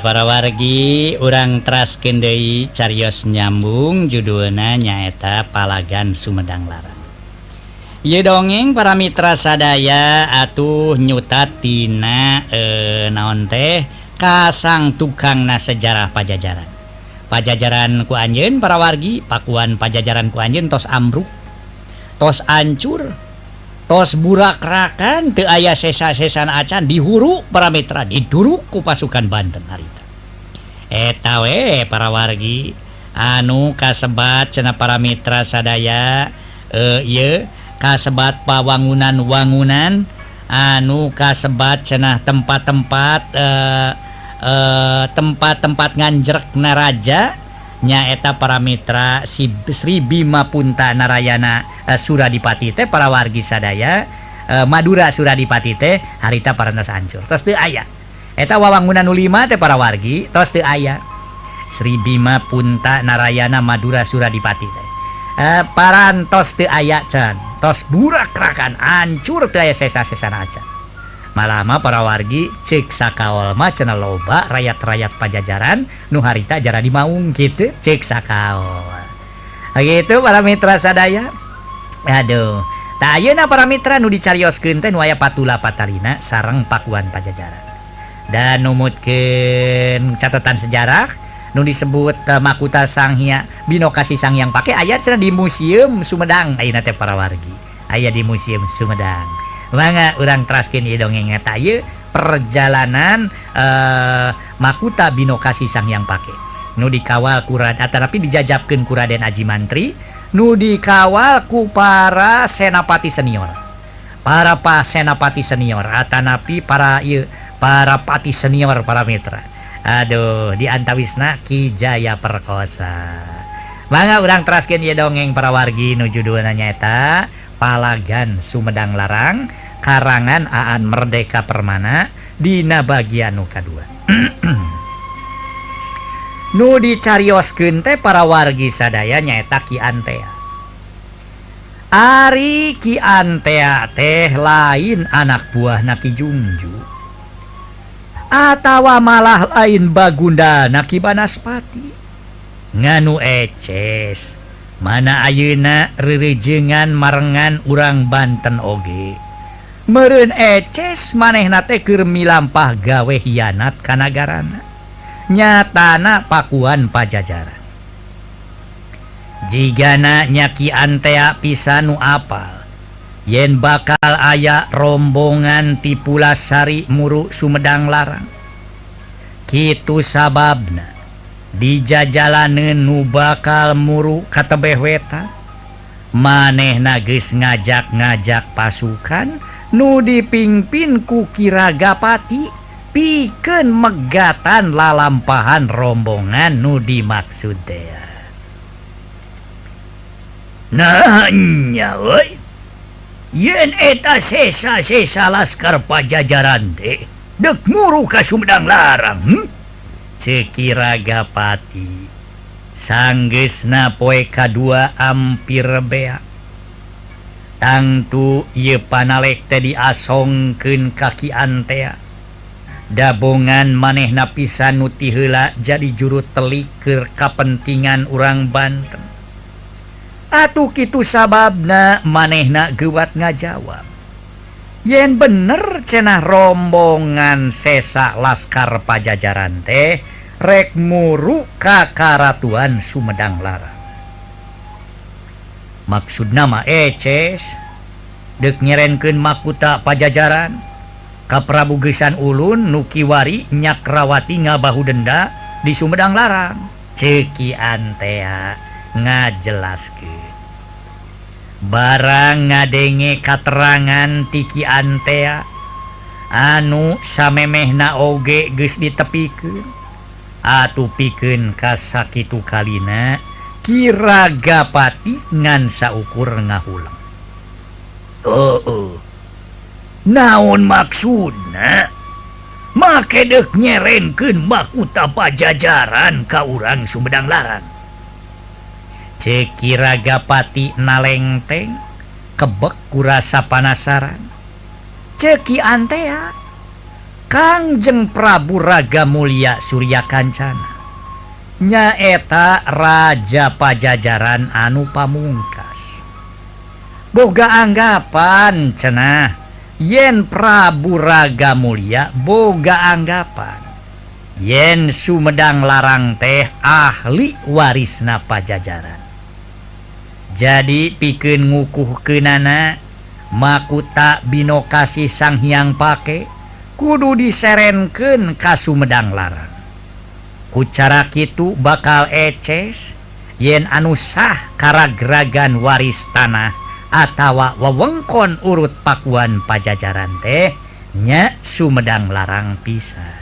para wargi urang traskendei Carios nyambung judulna nyaeta Palagan Sumedang Larang. Ye dongeng para mitra sadaya atuh nyutatina eh, naon teh kasang tukang na sejarah pajajaran. Pajajaran ku Anjen para wargi pakuan pajajaran ku Anjen tos ambruk tos ancur tos burak rakan ke ayah sesa-sesan acan dihuru para paramera didurukku pasukan Banten harita. Etawe para wargi anu kasebat cena para Mitra sadaya eh ye kasebat pawangunan wangunan anu kasebat cenah tempat-tempat eh, eh, tempat-tempat nganjrek naraja nyaeta para Mitra si Sri Bima Punta Narayana eh, Suradipati teh para wargi sadaya eh, Madura Suradipati teh harita parantas hancur terus aya. Eta wawangunan nulima teh para wargi terus aya. Sri Bima Punta Narayana Madura Suradipati teh. Eh, parantos teu aya can. Tos burak rakan hancur teu aya sesa-sesana acan. malama para wargi ceksa Kaolma channel loba rakyat-rakyat pajajaran Nuharita jara di maung gitu cek sakaol. Gitu para Mitra sadaya. Aduh tayuna para Mitra nu dicarios keten waya patula Patalina sarang Pakuan pajajaran. Dan numutkin catatan sejarah nu disebut uh, Makuta Sanghya binokasi Sang yang pakai ayat sedang di Museum Sumedang Aina para wargi. Ayah di Museum Sumedang. banget orang traskin dongeng tay perjalanan eh Makuta binokasi sang yang pakai Nudi kawal Quran tapi dijajabkeun ku Raden Aji Mantri. Nu dikawal ku para senapati senior. Para pa senapati senior. Atanapi para ieu para pati senior para Mitra Aduh di antawisna Ki Jaya perkosa. Mangga urang traskin ieu dongeng para wargi nu judulna nyaeta Palagan Sumedang Larang karangan Aan Merdeka Permana Dina bagian nuka 2 Nu dicarioskeun teh para wargi sadaya nyaeta Ki Antea. Ari Ki Antea teh lain anak buah Naki Jungju. Atawa malah lain Bagunda Naki Banaspati nganu eces. Mana Ayeuna rerejengan marengan urang Banten oge. Meren eces maneh natekirmi lampah gawe hianat kanagaran nyatana pakuan pajajaran. Jigana nyaki antea pisanu apal yen bakal aya rombongan tipulasari muruk Sumedang larang. Kitu sababna dijajalanen nu bakal muru katabehweta maneh nagis ngajak-ngajak pasukan nu dipingpin kukiragapati piken megatan lalampahan rombongan nu dimaksud dea nahnya woi. Yen eta sesa sesa laskar pajajaran teh dek muru ka Sumedang larang hmm? Cekiragapati. Sangges napoe K2 ampir bea. Tangtu ye panalek tadi diasongken kaki antea. Dabongan maneh napisan nuti hela jadi juru telikir kapentingan urang Banten. Atuh Kitu sababna manehnak gewat ngajawab. yen bener cenah rombongan sesa laskar pajajaran teh rek muru kakaratuan Sumedang Lara maksud nama eces dek nyerenkeun makuta pajajaran ka Prabu Gesan Ulun Nukiwari nyakrawati ngabahu denda di Sumedang Larang ceki antea ngajelaskeun. barang ngadenge katerangan tiki antea anu samemeh naoge geus ditepikeun atuh piken kasakitu kalina kiragapati ngan saukur ngahulang. Oh, oh. naon maksudna? Make dek nyerenkeun makuta pajajaran ka urang Sumedang Larang. cekiragapati nalengteng kebek kurasa panasaran. Ceki antea Kangjeng Prabu Raga Mulia Surya Kancana. Nyaeta Raja Pajajaran Anu Pamungkas. Boga anggapan cenah Yen Prabu Raga Mulia Boga anggapan. Yen Sumedang Larang teh ahli warisna Pajajaran. jadi piken ngukuh ke nana makuta bino kasih sang Hyang pakai kudu diserenken kas Sumedang larang. Kucara itu bakal eces yen anu sah karageragan waris tanah atawa wewengkon urut pakuan pajajaran teh nya Sumedang larang pisah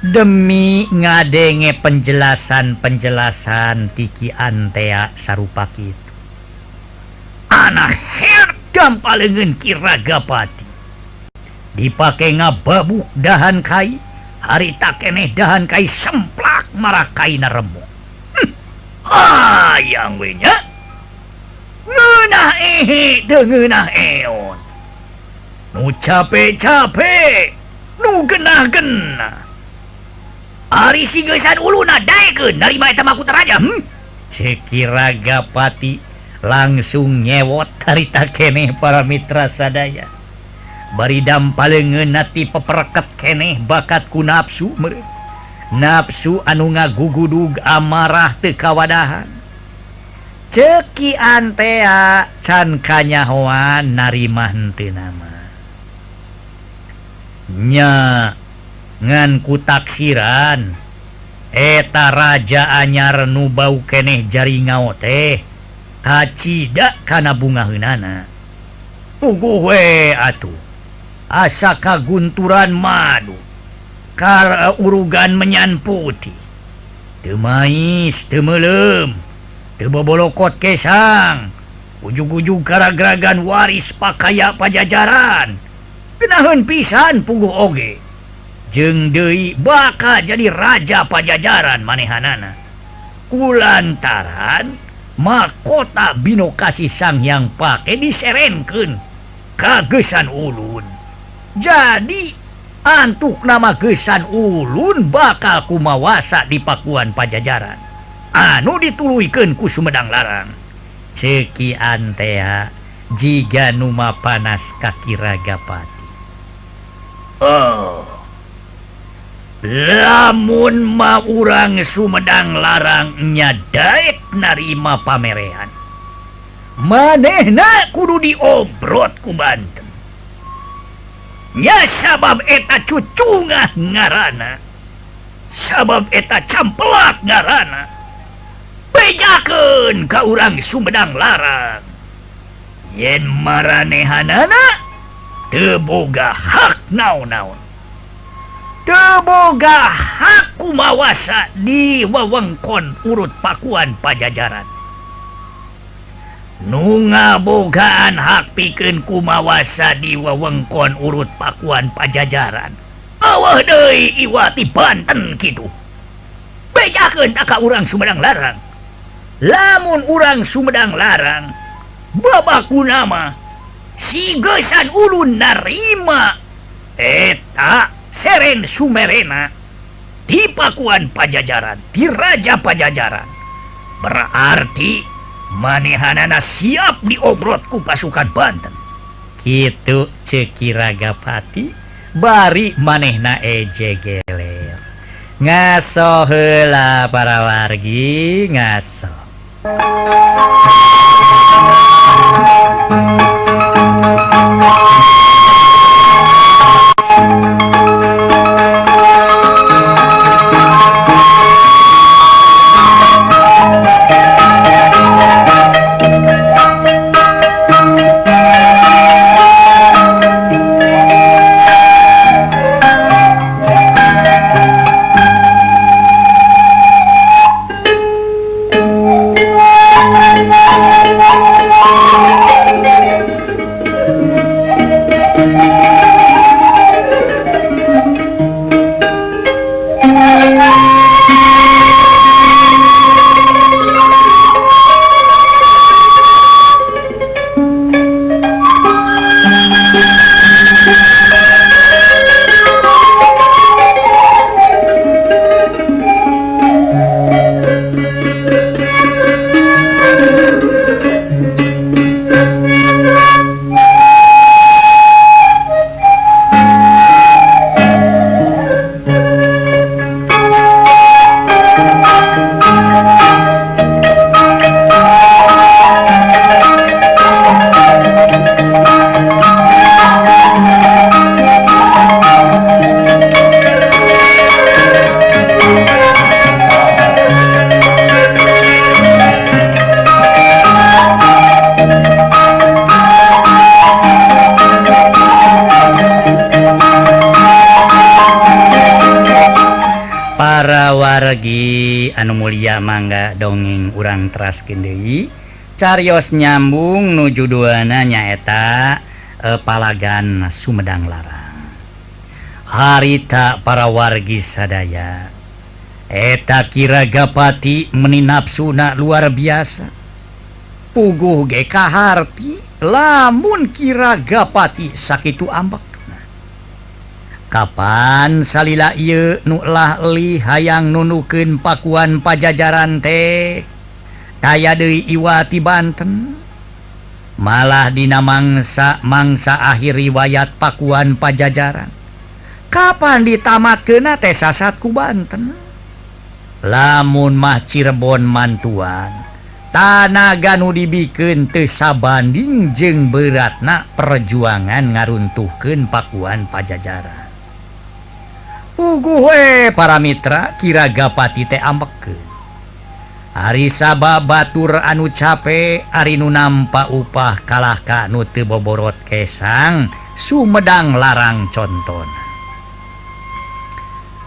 demi ngadenge penjelasan-penjelasan tiki antea sarupa itu. Anak hergam palingan kiragapati dipakai ngababuk dahan kai hari tak keneh dahan kai semplak marah kai naremu. Hm. ah yang wenya. Ngenah eon. Nu capek-capek nu genah-genah. Ari sigesan ulu nadaikeun dari mah eta makuta raja. Hmm? Sekira Gapati langsung nyewot harita keneh para mitra sadaya. Baridam palengeun nati pepereket keneh bakat ku nafsu mere. Nafsu anu ngagugudug amarah teu kawadahan. Ceki antea can kanyahoan narima henteu nama. Nya nganku taksiran. Eta raja anyar nubau keneh jari ngao teh. Kacidak kana bungaunana puguwe atuh. Asa kagunturan madu. Kar urugan menyan putih. Temais temelem tebobolokot kesang. Ujug-ujug gara-geragan waris pakaya pajajaran. Kenahun pisan pugu oge. jeng Dei baka jadi raja pajajaran manehanana. Kulantaran mahkota binokasi sang yang pakai diserenken kagesan ulun. Jadi antuk nama gesan ulun bakal kumawasa di Pakuan pajajaran. Anu dituluikan ku Sumedang larang. Ceki antea jika Numa panas kaki ragapati. Oh. lamun mau urang Sumedang larangnya Daek narima pamerean manehna kudu diobrot ku Banten. Sabab eta cucunga ngarana. Sabab eta campelak ngarana. Bejaken kau urang Sumedang larang. Yen maranehanana teboga hak naon-naon. teboga aku mawasa di wewengkon urut pakuan pajajaran. Nunga bogaan hak piken kumawasa di wewengkon urut pakuan pajajaran. Awah deui iwati Banten gitu becakeun tak urang Sumedang larang. Lamun urang Sumedang larang babaku nama sigesan ulun narima. Eh, Eta Seren Sumerena di Pakuan Pajajaran di Raja Pajajaran. Berarti manehanana siap diobrotku pasukan Banten. Gitu cekiragapati bari manehna ejegeler ngaso heula para wargi ngaso. Thank you. Abdi anu Mulia mangga dongeng urang Traskindei Carios nyambung nujuduana nyaeta e, Palagan Sumedang Larang. Harita para wargi sadaya. Eta kiragapati meninap sunak luar biasa. Puguh GKharti lamun kiragapati sakit ambek. Kapan salila nulah li hayang nunuken pakuan pajajaran teh kaya De Iwati Banten. Malah dina mangsa mangsa akhir riwayat pakuan pajajaran. Kapan ditamat kena tesasatku Banten? Lamun mah Cirebon mantuan tanaga nu dibiken tesa banding jeng beratnak perjuangan ngaruntuhken pakuan pajajaran. Uguwe para Mitra kiragapati teh ameke Ari Sabah Batur anu capek Arinu nampak upah kalah Ka Nuti Boborot Kesang Sumedang larang conton.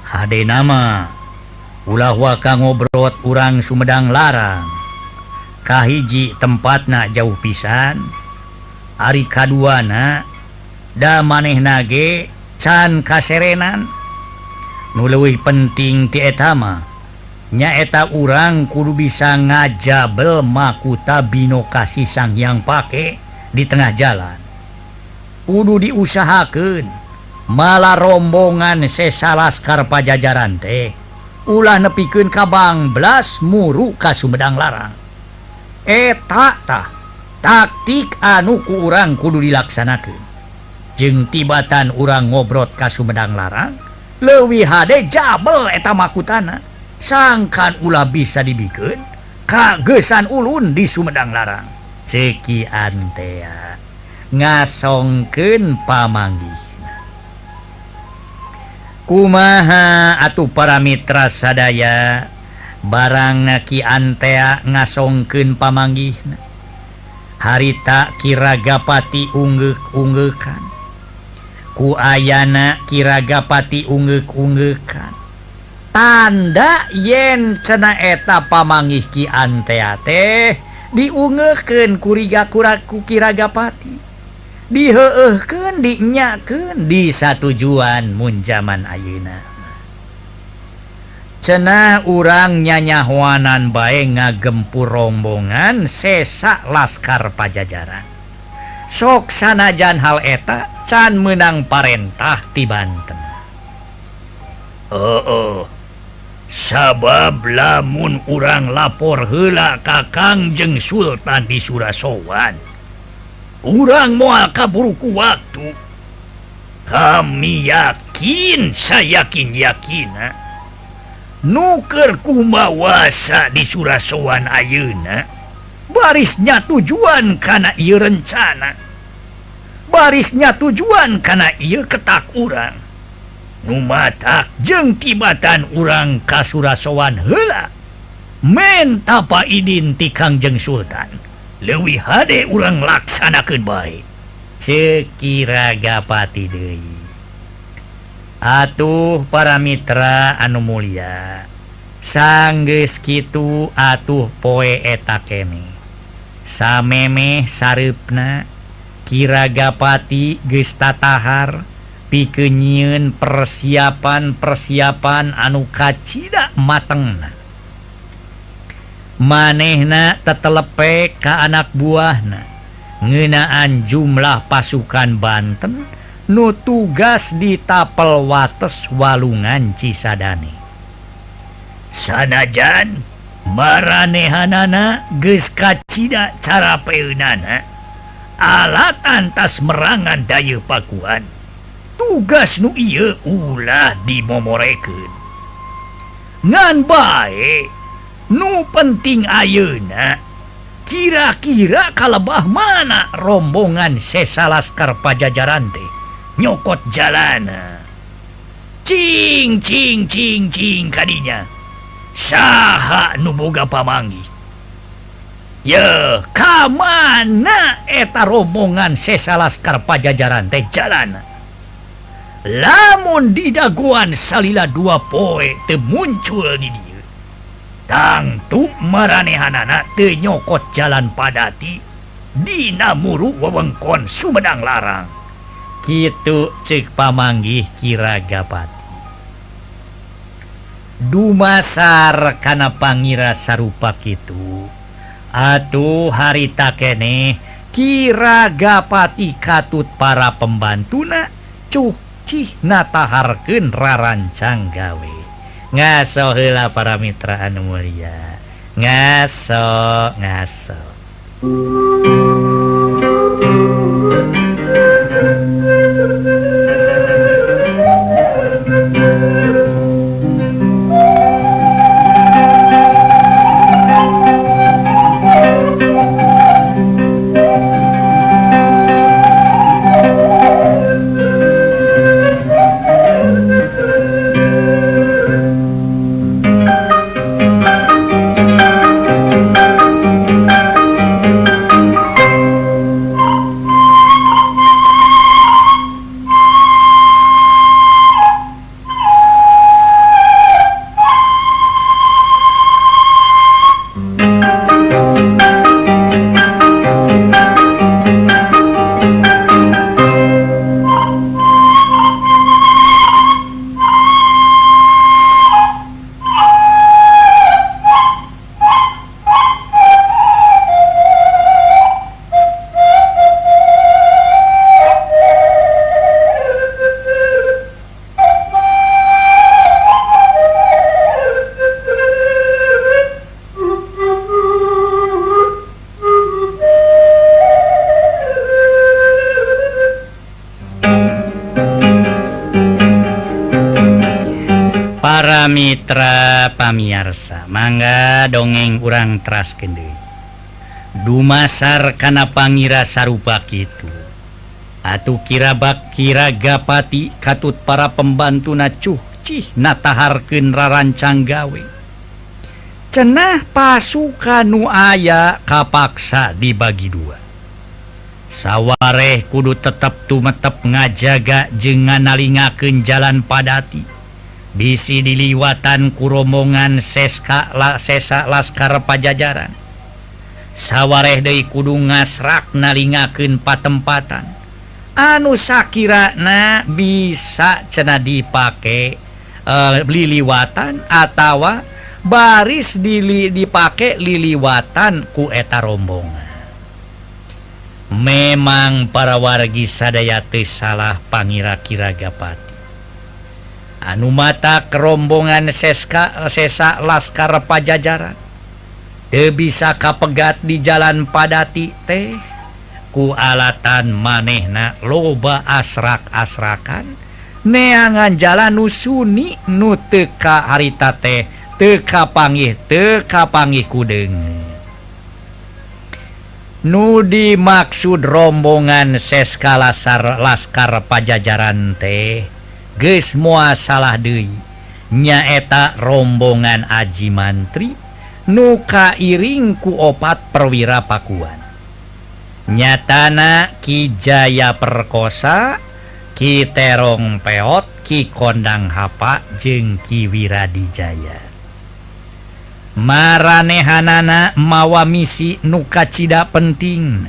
HD nama ulah waka ngobrot urang Sumedang larang. Kahiji tempat na jauh pisan Ari kaduana da maneh nage can kaserenan nulewih penting tietama nyaeta urang kudu bisa ngajabel makuta binokasi sang yang pakai di tengah jalan. Udu diusahakan malah rombongan sesalaskar pajajaran teh ulah nepiken kabang belas muruk kas Sumedang larang. Etatah taktik anuku urang kudu dilaksanakan jeng tibatan urang ngobrot kas Sumedang larang lewi HD jabel etamakuana sangkan ula bisa dibikin kagesan ulun di Sumedang Larang. Ceki antea ngasongken pamanggi kumaha atuh para Mitra sadaya? Barang naki antea ngasongken pamanggi harita kiragapati ungguk-unggukan ku ayana kiragapati unge-ungekan tanda yen cena eta pamangih Ki anteate diungeken kuriga kuraku kiragapati. Diheehken dinyaken di satu satujuan Munjaman Ayeuna. Cena urang nyanyahuanan bae ngagempur rombongan sesak laskar pajajaran. sok sanajan hal eta can menang parentah di Banten. Oh, oh. sabab lamun urang lapor hela kakang jeng Sultan di Surasowan. Urang mual kaburku waktu. Kami yakin saya yakin yakin nuker kumawasa di Surasowan Ayeuna. barisnya tujuan karena ia rencana. Barisnya tujuan karena ia ketak urang. Numatak jeng tibatan urang kasurasowan hela men tapa idin tikangjeng Sultan. Lewi HD urang laksanakan baik sekiragapati Dewi Atuh para Mitra anu Mulia sangges Kitu atuh poe eta kene sameme sarrifna kiragapati gestatahar pikenyiun persiapan persiapan anu kacita mateng manehna tetelepe ke anak buahna ngenaan jumlah pasukan Banten nu tugas di tapel wates walungan Cisadane. Sanajan maranehanana geskacita cara peunana. Alat antas merangan Dayu Pakuan. Tugas Nu Iye Ulah dimomorekan ngan baik Nu penting ayeuna kira-kira kalebah mana rombongan sesalaskar pajajaran teh nyokot jalana? Cing cing cing cing kadinya. sah nuboga pamangi. Ye kamana eta rombongan sesalaskar pajajaran teh jalan? Lamun didaguan salila dua poe te muncul di dia. Tangtu maranehanana te nyokot jalan padati dina muru wewengkon Sumedang larang. Kitu cek pamanggih kira gapat. dumasar karena Pangira sarupa itu atuh harita kene kiragapati katut para pembantuna cuci nataharken rarancang gawe. Ngaso hela para mitra anu mulia. Ngaso ngaso. para Mitra pamiarsa mangga dongeng urang tras kede dumasar kana Pangira sarupa Kitu. Atuh kirabak kira gapati katut para pembantu nacuhci nataharkeun rarancang gawe. Cenah pasukan nu aya kapaksa dibagi dua. Sawareh kudu tetap tumetep ngajaga jengan nalingakeun jalan padati. bisi diliwatan kuromongan seska la sesa laskar pajajaran. Sawareh De kudu ngasrak nalingaken patempatan. Anu Shakira Shakirana bisa cena dipakai uh, eh, liliwatan atawa baris dili dipakai liliwatan kueta rombongan. Memang para wargi sadaya salah Pangira Kiragapati anu mata kerombongan seska sesa laskar pajajaran de bisa kapegat di jalan padati teh ku alatan manehna loba asrak-asrakan. Neangan jalan nusuni nu teka harita teh teka pangih teka pangih kudeng. Nu dimaksud rombongan seska lasar laskar pajajaran teh Ges salah Dei nyaeta rombongan Aji mantri nuka iringku opat perwira Pakuan. Nyatana Kijaya perkosa Kiterong peot Ki kondang hapa jeng Kiwiradijaya Maranehanana mawa misi nuka cida penting.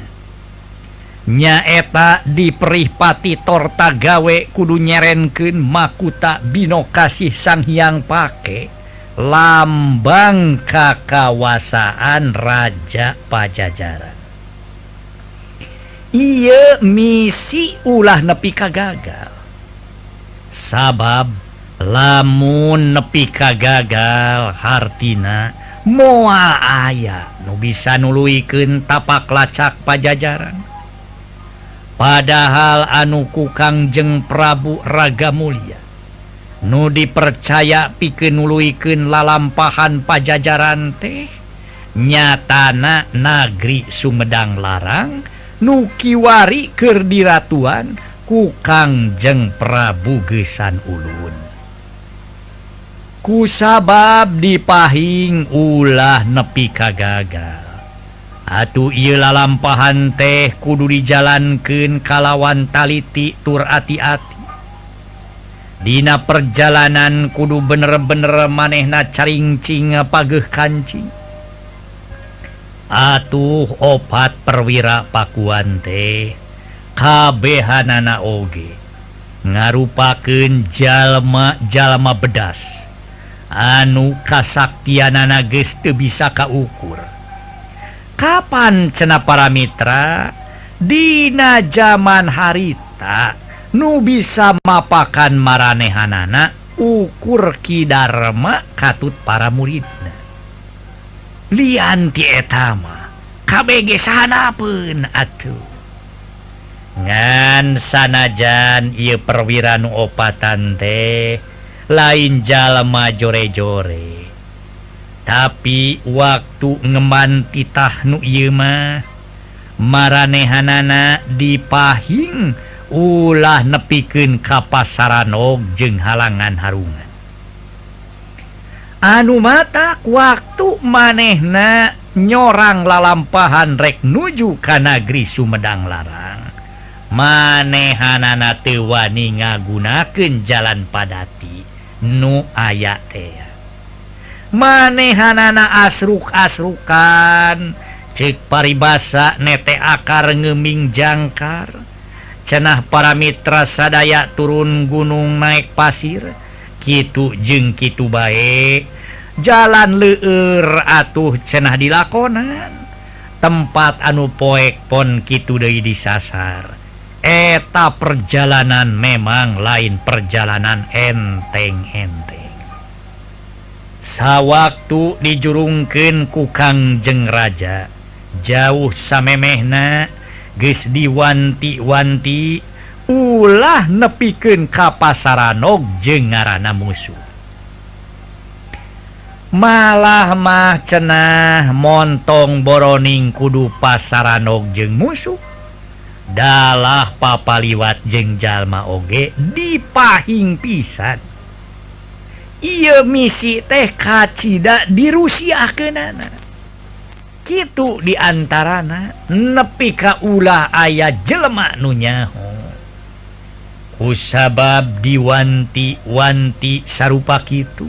nyaeta diperihpati torta gawe kudu nyerenken makuta Bino kasih Sanghyang pake. Lambang kakawasaan Raja Pajajaran. Iye misi ulah nepika gagal sabab lamun nepika gagal hartina mua aya nu bisa nuluiken tapak lacak pajajaran. padahal anuku Kangjeng Prabu Raga Mulia. Nu dipercaya pikenuluiken lalampahan pajajaran teh nyatana Nageri Sumedang Larang Nukiwari Kerdiratuan kukangjeng Prabu Gesan Ulun. Kusabab dipahing ulah nepi kagaga. Atuh ialah lampahan teh kudu dijalankan kalawan taliti tur hati-hati Dina perjalanan kudu bener-bener manehna caringcing pageh kancing. Atuh opat perwira pakuan teh kabehanana oge ngarupakeun jalma-jalma bedas. Anu kasaktianana geus teu bisa kaukur. Kapan cena para Mitra Dina zaman harita nu bisa mapakan maranehanana ukur Kidarma katut para muridna. Liantiama KBG sana pun atuh. Ngan sanajan ia perwiranu opatan teh lain jalma jore-jore. tapi waktu ngeman titah nu yma maranehanana dipahing ulah nepiken kapasaranok jeung halangan harungan. Anu mata waktu manehna nyorang lalampahan rek nuju ka kanagri Sumedang Larang. Manehanana tewani ngagunaken jalan padati nu aya teh. manehanana asruk-asrukan. Cek paribasa nete akar ngeming jangkar. Cenah para mitra sadaya turun gunung naik pasir. Kitu jeng Kitu baik. Jalan leur atuh cenah dilakonan. Tempat anu poek pon Kitu dari disasar. Eta perjalanan memang lain perjalanan enteng-enteng. sawwaktu dijurungken kukang jeng raja. Jauh samemehna geus diwanti-wanti ulah nepiken ka jeng jeung musuh. Malah mah cenah montong boroning kudu pasaranog jeng musuh. Dalah papa liwat jeng jalma oge dipahing pisan. Iye misi teh kacita di Rusia kenana gitu diantarana nepi ka ulah ayah jelemak nunyaho kusabab diwanti-wanti sarupa kitu.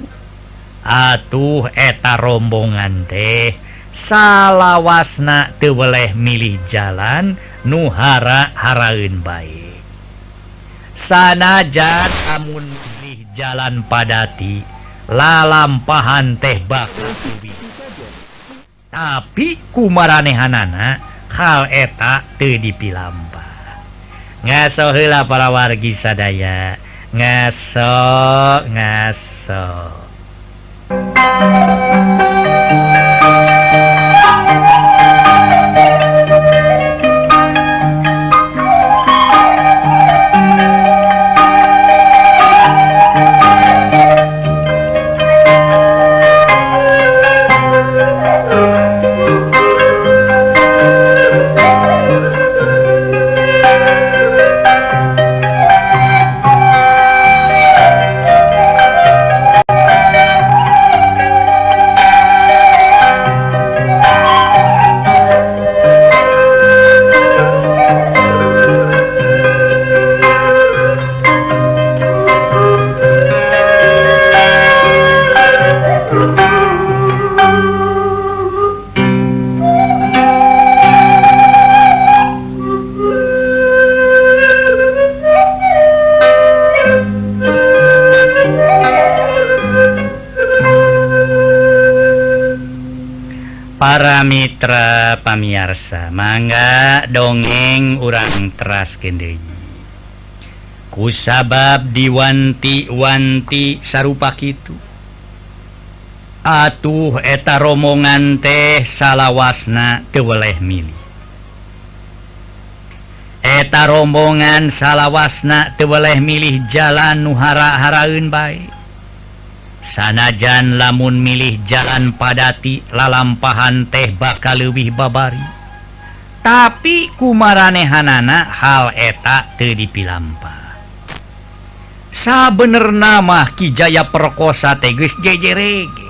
Atuh eta rombongan teh salahwasna teweleh milih jalan nuhara Haraun baik sanajan amun jalan padati lalampahan teh bakal subi tapi kumaranehanana hal eta teu dipilampa. Ngaso heula para wargi sadaya ngaso ngaso. Mitra pamiarsa mangga dongeng urang teraskendeji kusabab diwanti-wanti sarupa itu atuh eta romongan teh salahwasna teweleh milih. Eta rombongan salahwasna teweleh milih jalan nuhara-haraun baik sanajan lamun milih jalan padati lalampahan teh bakal lewih babari. Tapi kumaranehanana hal etak te dipilampah sabener nama Kijaya perkosa teges jejerege.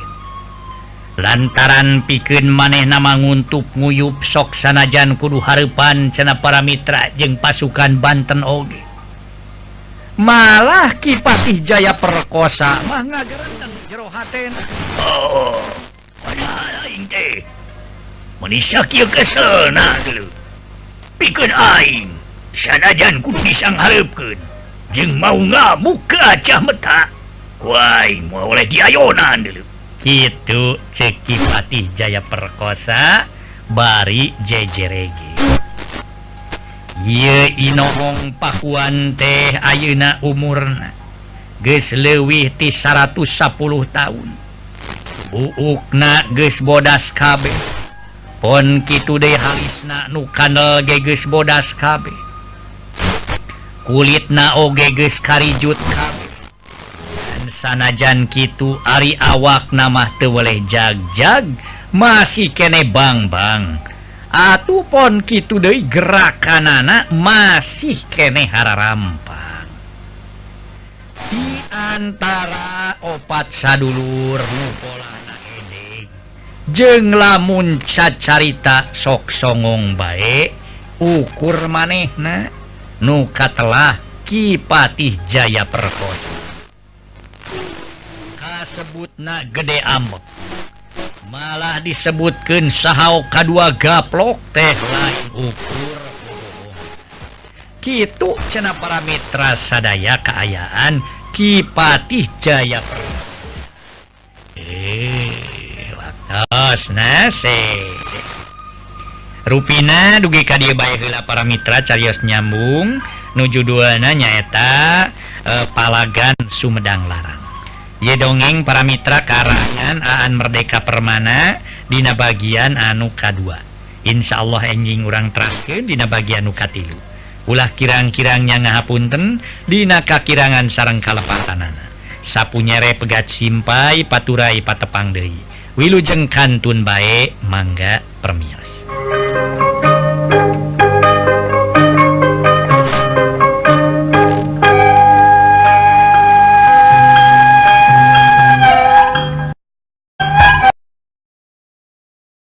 Lantaran piken maneh nama nguntup nguyup sok sanajan kudu Harpan cena para mitra jeung pasukan Banten Oge. malah Kipatih Jaya perkosa. Mah ngagerentan jero haten. Oh, oh mana aing teh manisya kieu kesana geulah pikeun aing sanajan kudu disangharepkeun jeung mau ngamuk ke acah meta. Ku aing mau oleh diayonan deulah kitu cek Kipatih Jaya perkosa bari jejerege. ye Inong Pakuan teh Ayeuna umurna guys lewih ti 110 tahun. Buukna guys bodas KB pon kitu deh halisna nu kanal geges bodas KB kulit na ogeges karijut KB dan sanajan kitu Ari awak nama teweleh jag jag masih kene bang bang Atuh pon gitu De gerakan anak masih kene Hararampang rampang diantara opat sadulur jeng lamun cacarita sok songong baik ukur manehna nuka telah Kipatih Jaya perkot kasebut na gede ambek. malah disebutkan sahau K2 gaplok teh lain ukur. Gitu cena para mitra sadaya keayaan Kipatih Jaya. Eh, Ruina dugi Kadila para mitra Carios nyambung nuju duana nyaeta e, Palagan Sumedang Larang. ye dongeng para Mitra karangan Aan Merdeka Permana Dina bagian anu K2 Insya Allah enjing urang terakhir Dina bagian nukatilu ulah kirang-kirangnya ngahapunten Dina kakirangan sarang kalepatanana. Sapunyere pegat simpai paturai patepang Dehi Wilujeng kantun baik mangga permias.